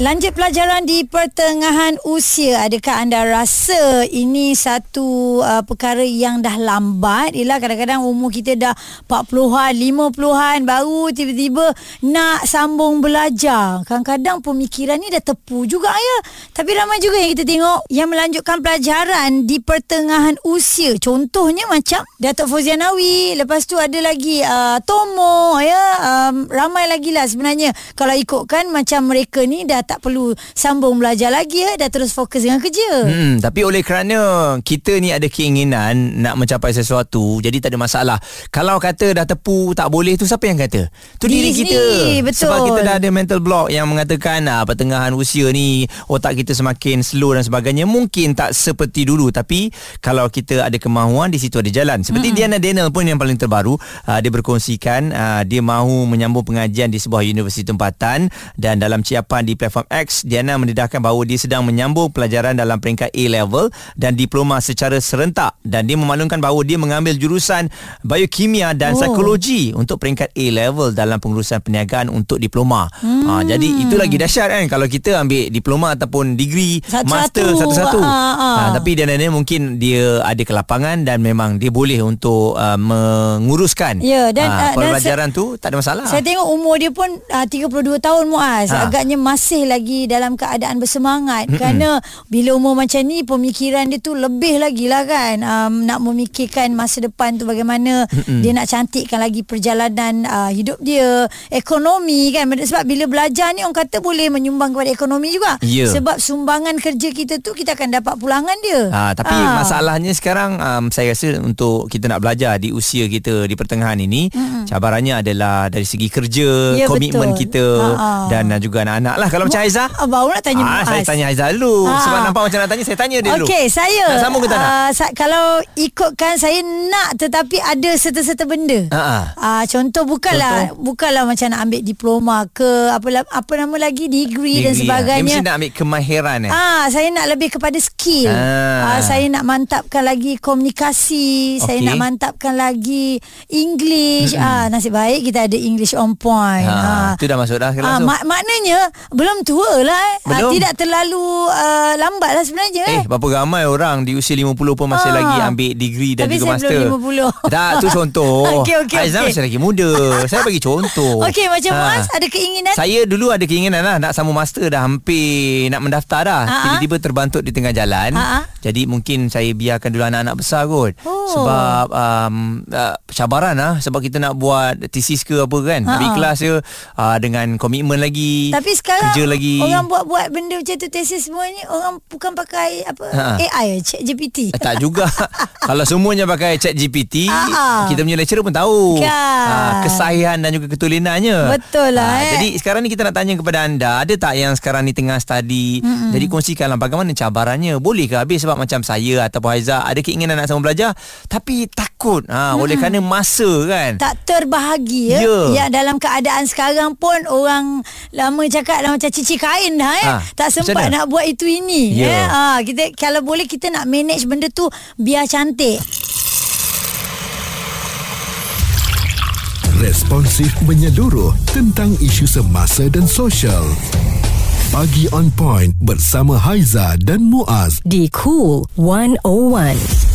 Lanjut pelajaran di pertengahan usia. Adakah anda rasa ini satu uh, perkara yang dah lambat? Ialah kadang-kadang umur kita dah 40-an, 50-an baru tiba-tiba nak sambung belajar. Kadang-kadang pemikiran ni dah tepu juga ya. Tapi ramai juga yang kita tengok yang melanjutkan pelajaran di pertengahan usia. Contohnya macam Datuk Fauzianawi. Lepas tu ada lagi uh, Tomo ya. Um, ramai lagi lah sebenarnya. Kalau ikutkan macam mereka ni dah tak perlu sambung belajar lagi ya dah terus fokus dengan kerja. Hmm, tapi oleh kerana kita ni ada keinginan nak mencapai sesuatu, jadi tak ada masalah. Kalau kata dah tepu tak boleh tu siapa yang kata? Tu diri, Diri kita. sendiri, betul. Sebab kita dah ada mental block yang mengatakan ah, pertengahan usia ni otak kita semakin slow dan sebagainya. Mungkin tak seperti dulu tapi kalau kita ada kemahuan di situ ada jalan. Seperti hmm. Diana Daniel pun yang paling terbaru, ah, dia berkongsikan ah, dia mahu menyambung pengajian di sebuah universiti tempatan dan dalam ciapan di platform X Diana mendedahkan bahawa dia sedang menyambung pelajaran dalam peringkat A level dan diploma secara serentak dan dia memaklumkan bahawa dia mengambil jurusan biokimia dan Oh. psikologi untuk peringkat A level dalam pengurusan perniagaan untuk diploma. Hmm. Ha, jadi itu lagi dahsyat kan kalau kita ambil diploma ataupun degree Satu-satu. master satu-satu. Ah, ah. Ha, tapi Diana ni mungkin dia ada kelapangan dan memang dia boleh untuk uh, menguruskan Ya, dan, ha, ah, dan pelajaran tu tak ada masalah. Saya tengok umur dia pun uh, 32 tahun Muaz. Ha. Agaknya masih lagi dalam keadaan bersemangat Mm-mm. kerana bila umur macam ni pemikiran dia tu lebih lagi lah kan um, nak memikirkan masa depan tu bagaimana Mm-mm. dia nak cantikkan lagi perjalanan uh, hidup dia, ekonomi kan sebab bila belajar ni orang kata boleh menyumbang kepada ekonomi juga. Ya. Sebab sumbangan kerja kita tu kita akan dapat pulangan dia. Ha, tapi Ah. masalahnya sekarang um, saya rasa untuk kita nak belajar di usia kita di pertengahan ini mm cabarannya adalah dari segi kerja, Ya, komitmen betul. kita Ha-ha. dan juga anak-anak lah. Kalau macam Aizah, Ah, baru nak tanya ah, Muaz. saya tanya Aizah dulu. Ha. Sebab nampak macam nak tanya, saya tanya dia dulu. Okey, saya Nak sambung ke tak nak? ah, sa- kalau ikutkan saya nak tetapi ada serta-serta benda. Ha-ha. Ah contoh bukanlah Contoh? bukanlah macam nak ambil diploma ke apa apa nama lagi degree, dan Degree. Dia sebagainya. mesti nak ambil kemahiran eh. Ah, saya nak lebih kepada skill. Ah. Ah. saya nak mantapkan lagi komunikasi, saya Okey. nak mantapkan lagi English. Ah, nasib baik kita ada English on point. Ha, tu dah masuk dah Ah, mak- maknanya belum tua lah eh. Ah, Belum. tidak terlalu uh, lambat lah sebenarnya Eh, berapa ramai orang di usia 50 pun masih Ah. lagi ambil degree dan Tapi juga saya master. belum 50. Tak, tu contoh. Okey, okey, Aizah okey. masih lagi muda. saya bagi contoh. Okey macam Ha. Muaz ada keinginan Saya dulu ada keinginan lah Nak sambung master dah Hampir nak mendaftar dah Ha-ha. Tiba-tiba terbantut di tengah jalan Ha-ha. Jadi mungkin saya biarkan dulu anak-anak besar kot Oh. Sebab um, uh, Cabaran lah Sebab kita nak buat Thesis ke apa kan Ha-ha. Tapi kelas je uh, Dengan komitmen lagi Tapi sekarang Kerja lagi Orang buat-buat benda macam tu Tesis semuanya Orang bukan pakai apa Ha. AI Chat GPT Eh, tak juga Kalau semuanya pakai chat GPT Ah. Kita punya lecturer pun tahu Kan. ah, Kesahihan dan juga ketulinannya Betul lah, Ah, eh. Jadi sekarang ni kita nak tanya kepada anda Ada tak yang sekarang ni tengah study Mm-mm. Jadi kongsikanlah bagaimana cabarannya Boleh ke habis sebab macam saya Ataupun Haizah Ada keinginan nak sama belajar Tapi takut ha, Oleh kerana masa kan tak terbahagia Ya. Yang dalam keadaan sekarang pun Orang lama cakap dah macam cici kain dah eh. Ah, tak sempat nak buat itu ini Ya. eh. ah, kita Kalau boleh kita nak manage benda tu Biar cantik Responsif menyeluruh tentang isu semasa dan sosial. Pagi on point bersama Haiza dan Muaz. Di Cool 101.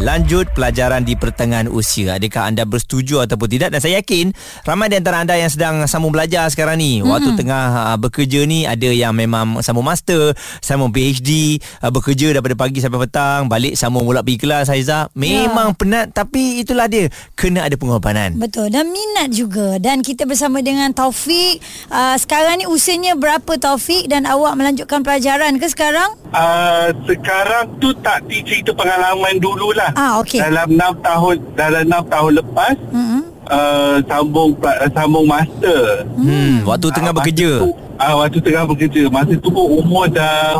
Lanjut pelajaran di pertengahan usia. Adakah anda bersetuju ataupun tidak? Dan saya yakin Ramai di antara anda yang sedang sambung belajar sekarang ni mm-hmm. Waktu tengah uh, bekerja ni Ada yang memang sambung master Sambung PhD uh, Bekerja daripada pagi sampai petang Balik sambung pula pergi kelas Haizah Memang penat Tapi itulah dia. Kena ada pengorbanan. Betul dan minat juga. Dan kita bersama dengan Taufik uh, sekarang ni usianya berapa Taufik? Dan awak melanjutkan pelajaran ke sekarang? Uh, sekarang tu tak cerita pengalaman dululah. Ah, okey. Dalam 6 tahun dalam 6 tahun lepas Mm-hmm. uh, sambung sambung master. hmm, Waktu tengah Ah, bekerja ah, waktu tengah bekerja. Masa tu pun umur dah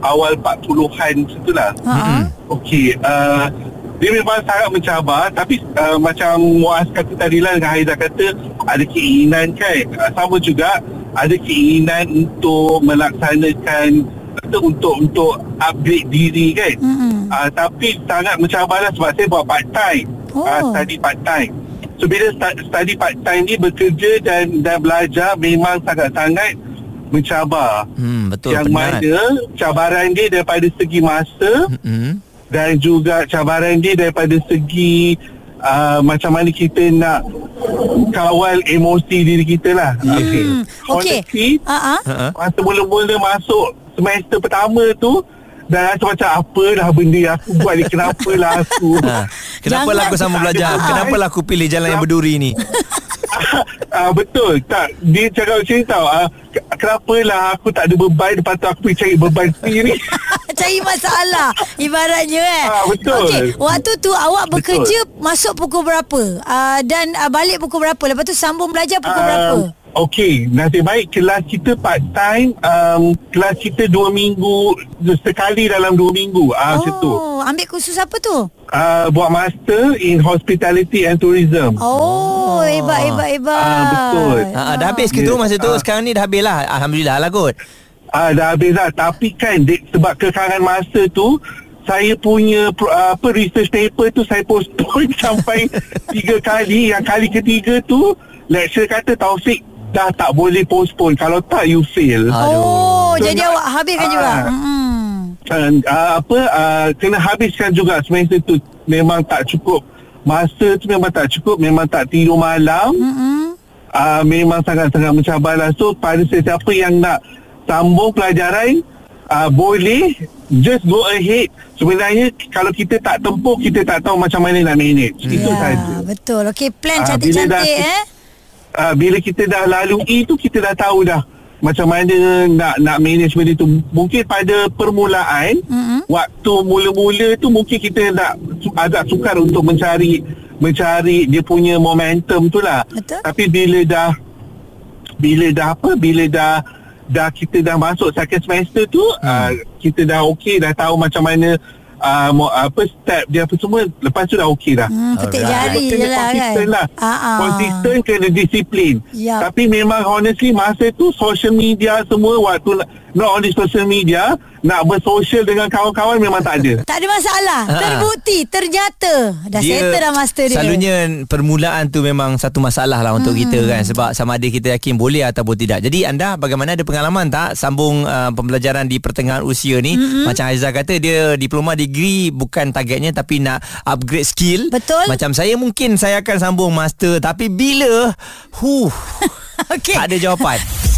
awal 40-an macam lah. Ha. Okey, uh, dia memang sangat mencabar tapi uh, macam Muaz kata tadi lah dengan Haizah kata ada keinginan kan uh, sama juga ada keinginan untuk melaksanakan kata untuk untuk upgrade diri kan. Mm-mm. Uh, tapi sangat mencabarlah sebab saya buat part time. Oh. Uh, study part time. So bila study part time ni bekerja dan dan belajar memang sangat-sangat mencabar. Hmm, betul yang pendengaran. mana cabaran dia daripada segi masa Hmm. dan juga cabaran dia daripada segi uh, macam mana kita nak kawal emosi diri kita lah. Okay. Hmm. Okey. Honestly, Ah ah. Ha-ha. masa mula-mula masuk semester pertama tu dan rasa macam apa dah benda yang aku buat ni kenapa lah aku Ha. Kenapa lah aku sama belajar? Kenapa lah aku pilih jalan yang berduri ni? ah, betul tak dia cakap macam ni tau ah, ke- kenapa lah aku tak ada beban lepas tu aku pergi cari beban sendiri Cari masalah Ibaratnya eh Ah, betul. Okey Waktu tu awak Betul. bekerja Masuk pukul berapa uh, Dan uh, balik pukul berapa Lepas tu sambung belajar pukul berapa Um, Okey, nasib baik kelas kita part time, um, kelas kita dua minggu, sekali dalam dua minggu. Ah, macam tu. Oh Ambil kursus apa tu Uh, buat master in hospitality and tourism. Oh, hebat hebat hebat Ah, betul. Ha, dah habis ke tu masa tu? Ah. Sekarang ni dah habis lah. Alhamdulillah lah kot. Ah, dah habis lah. Tapi kan, dek, sebab kekangan masa tu, saya punya uh, apa research paper tu saya postpone sampai tiga kali. Yang kali ketiga tu, lecturer kata Taufik dah tak boleh postpone. Kalau tak, you fail. Oh So, Jadi nak- awak habiskan Ah. juga hmm. uh, uh, apa uh, kena habiskan juga semester tu memang tak cukup masa tu memang tak cukup memang tak tidur malam Mm-mm. uh, memang sangat-sangat mencabar lah so pada sesiapa yang nak sambung pelajaran uh, boleh just go ahead sebenarnya kalau kita tak tempuh kita tak tahu macam mana nak manage itu Ya, saja betul. Okey, plan Ah, dah cantik-cantik kita- eh. Uh, bila kita dah lalui tu kita dah tahu dah macam mana nak nak manage benda tu mungkin pada permulaan Mm-mm. waktu mula-mula tu mungkin kita nak agak sukar untuk mencari mencari dia punya momentum tu lah Betul. tapi bila dah bila dah apa bila dah dah kita dah masuk second semester tu hmm. uh, kita dah okey dah tahu macam mana uh, mo- apa step dia apa semua lepas tu dah okey dah Hmm, petik Alright. jari je kena lah kan. konsisten lah Ah, ah. Konsisten kena disiplin Yup. Tapi memang honestly Masa tu social media semua Waktu Not only social media Nak bersosial dengan kawan-kawan Memang tak ada Tak ada masalah. Ha. Terbukti, ternyata. Dah settle dah master dia. Selalunya permulaan tu memang satu masalah lah untuk Hmm. kita kan sebab sama ada kita yakin boleh ataupun tidak. Jadi anda bagaimana ada pengalaman tak sambung uh, pembelajaran di pertengahan usia ni? Hmm. Macam Aizah kata dia diploma degree bukan targetnya tapi nak upgrade skill. Betul. Macam saya mungkin saya akan sambung master tapi bila huh Okey. tak ada jawapan.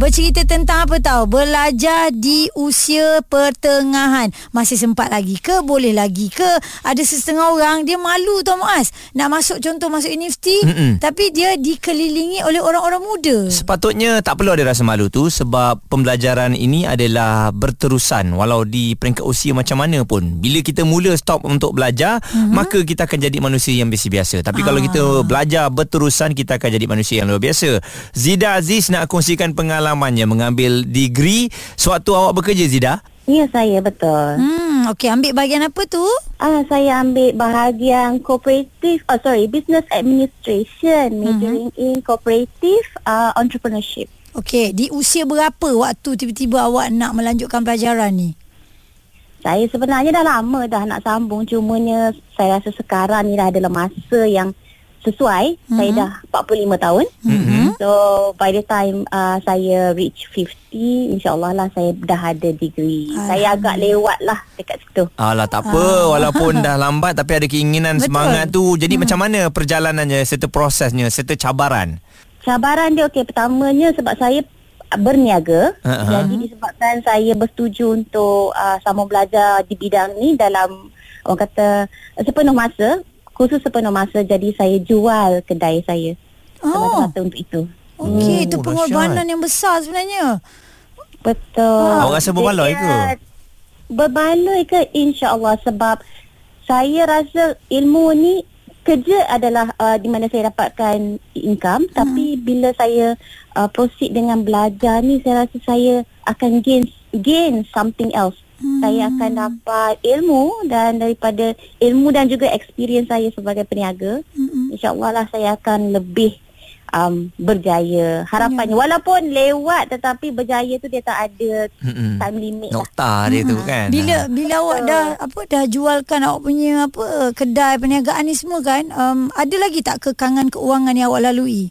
Bercerita tentang apa tahu Belajar di usia pertengahan Masih sempat lagi ke Boleh lagi ke Ada setengah orang Dia malu tau Muaz Nak masuk contoh Masuk universiti Mm-mm. Tapi dia dikelilingi Oleh orang-orang muda Sepatutnya tak perlu ada rasa malu tu sebab pembelajaran ini adalah berterusan walau di peringkat usia macam mana pun. Bila kita mula stop untuk belajar, mm-hmm. maka kita akan jadi manusia yang biasa-biasa. Tapi ah. kalau kita belajar berterusan, kita akan jadi manusia yang luar biasa. Zida Aziz nak kongsikan pengalamannya mengambil degree sewaktu awak bekerja Zida. Ya, saya betul. Hmm, Okey ambil bahagian apa tu? Ah, saya ambil bahagian cooperative, oh sorry, business administration, majoring in cooperative uh, entrepreneurship. Okey Di usia berapa Waktu tiba-tiba awak Nak melanjutkan pelajaran ni Saya sebenarnya dah lama dah nak sambung, cumanya saya rasa sekarang ni dah adalah masa yang sesuai. Mm-hmm. Saya dah 45 tahun. Mm-hmm. So by the time uh, saya reach 50, insyaAllah lah saya dah ada degree. Saya agak lewat lah dekat situ. Alah tak apa walaupun dah lambat tapi ada keinginan Betul. semangat tu. Jadi macam mana perjalanannya serta prosesnya serta cabaran? Cabaran dia okey pertamanya sebab saya berniaga. Ha. Jadi disebabkan saya bersetuju untuk uh, sambung belajar di bidang ni dalam orang kata uh, sepenuh masa, khusus sepenuh masa jadi saya jual kedai saya. Oh. Semata-mata untuk itu. Okey, Oh, itu pengorbanan yang besar sebenarnya. Betul. Awak rasa berbaloi ke? Berbaloi ke insya-Allah sebab saya rasa ilmu ni kerja adalah uh, di mana saya dapatkan income hmm. tapi bila saya uh, proceed dengan belajar ni saya rasa saya akan gain gain something else hmm. saya akan dapat ilmu dan daripada ilmu dan juga experience saya sebagai peniaga hmm. insyaallah lah saya akan lebih um, berjaya harapannya ya. walaupun lewat tetapi berjaya tu dia tak ada Mm-mm. time limit lah nokta dia tu kan bila bila awak dah apa dah jualkan awak punya apa kedai perniagaan ni semua kan um, ada lagi tak kekangan keuangan yang awak lalui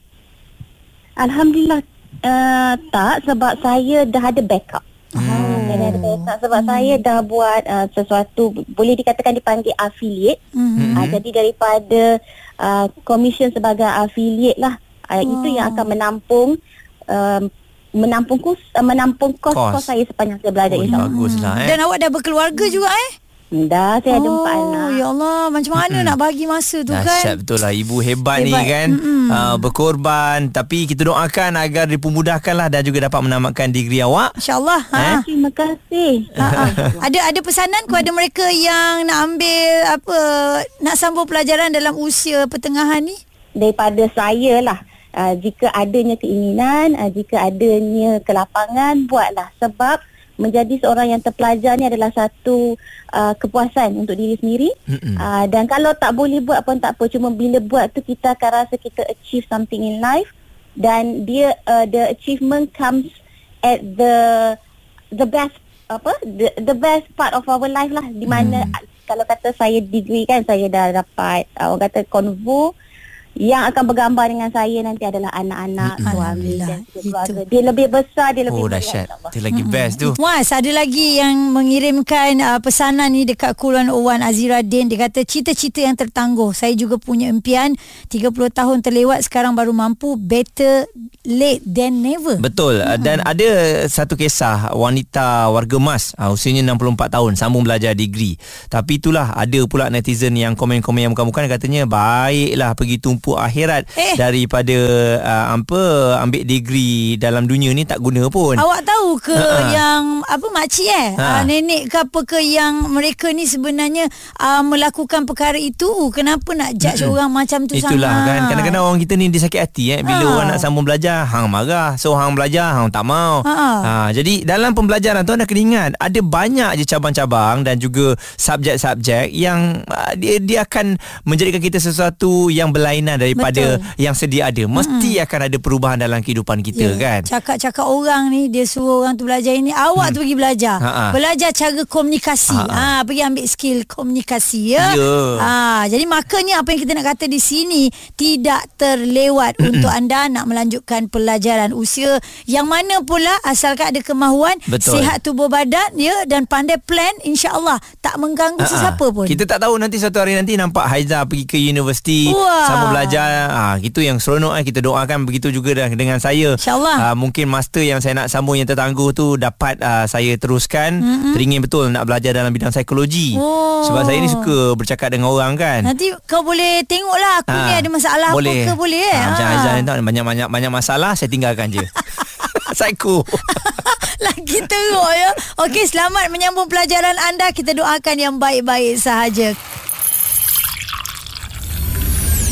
alhamdulillah uh, tak sebab saya dah ada backup Hmm. ada backup sebab hmm. saya dah buat uh, sesuatu boleh dikatakan dipanggil affiliate. Hmm. Uh, jadi daripada uh, commission sebagai affiliate lah uh, itu yang akan menampung uh, menampung kos uh, menampung kos kos. saya sepanjang saya belajar oh, baguslah eh. Dan awak dah berkeluarga hmm. juga eh? Dah saya oh, ada empat anak. Ya Allah. Macam mana mm-hmm. nak bagi masa tu Dahsyat kan? Dahsyat betul lah. Ibu hebat, hebat. ni kan? Mm-hmm. uh, Berkorban. Tapi kita doakan Agar dipermudahkan lah Dan juga dapat menamatkan Degree awak. InsyaAllah. Ha. eh? Terima kasih. Ha, ha. Ada ada pesanan kepada mereka Yang nak ambil Apa Nak sambung pelajaran Dalam usia pertengahan ni? Daripada saya lah uh, jika adanya keinginan, uh, jika adanya kelapangan, buatlah. Sebab menjadi seorang yang terpelajar ni adalah satu uh, kepuasan untuk diri sendiri. Uh, dan kalau tak boleh buat pun tak apa. Cuma bila buat tu kita akan rasa kita achieve something in life. Dan dia, uh, the achievement comes at the the best apa the, the best part of our life lah di mana mm. kalau kata saya degree kan saya dah dapat uh, orang kata convo yang akan bergambar dengan saya nanti adalah anak-anak suami dan keluarga. Dia lebih besar, dia lebih Oh dahsyat. Dia lagi best tu. Mas, ada lagi yang mengirimkan uh, pesanan ni dekat Kulon Owan Azira Din. Dia kata cita-cita yang tertangguh. Saya juga punya impian 30 tahun terlewat sekarang baru mampu better late than never. Betul. Hmm. Dan ada satu kisah wanita warga emas uh, usianya 64 tahun sambung belajar degree. Tapi itulah ada pula netizen yang komen-komen yang bukan-bukan katanya baiklah pergi tumpu tumpu akhirat eh. daripada uh, apa ambil degree dalam dunia ni tak guna pun. Awak tahu ke Ha-ha. yang apa makcik eh ha. uh, nenek ke apa ke yang mereka ni sebenarnya uh, melakukan perkara itu kenapa nak judge mm-hmm. orang macam tu Itulah sangat? Itulah kan kadang-kadang orang kita ni dia sakit hati eh bila ha. orang nak sambung belajar hang marah so hang belajar hang tak mau. Ha. ha jadi dalam pembelajaran tu anda kena ingat ada banyak je cabang-cabang dan juga subjek-subjek yang uh, dia dia akan menjadikan kita sesuatu yang berlainan daripada Betul. yang sedia ada. Mesti hmm. akan ada perubahan dalam kehidupan kita yeah. kan. Cakap-cakap orang ni dia suruh orang tu belajar ini, awak hmm. tu pergi belajar. Ha-ha. Belajar cara komunikasi. Ha, pergi ambil skill komunikasi ya. Yeah. Ha, jadi makanya apa yang kita nak kata di sini tidak terlewat untuk anda nak melanjutkan pelajaran usia yang mana pula asalkan ada kemahuan, Betul. sihat tubuh badan ya dan pandai plan insya-Allah tak mengganggu Ha-ha. sesiapa pun. Kita tak tahu nanti satu hari nanti nampak Haiza pergi ke universiti sama belajar belajar ah itu yang seronok eh. Kita doakan begitu juga dah dengan saya. Insyaallah. Ah, mungkin master yang saya nak sambung yang tertangguh tu dapat ah, saya teruskan. Mm-hmm. teringin betul nak belajar dalam bidang psikologi. Oh. sebab saya ni suka bercakap dengan orang kan? Nanti kau boleh tengoklah aku ah, ni ada masalah boleh. apa ke boleh eh? Ah, macam. Azan tu banyak-banyak banyak masalah saya tinggalkan je. Psycho. Lagi teruk ya. Okey selamat menyambung pelajaran anda. Kita doakan yang baik-baik sahaja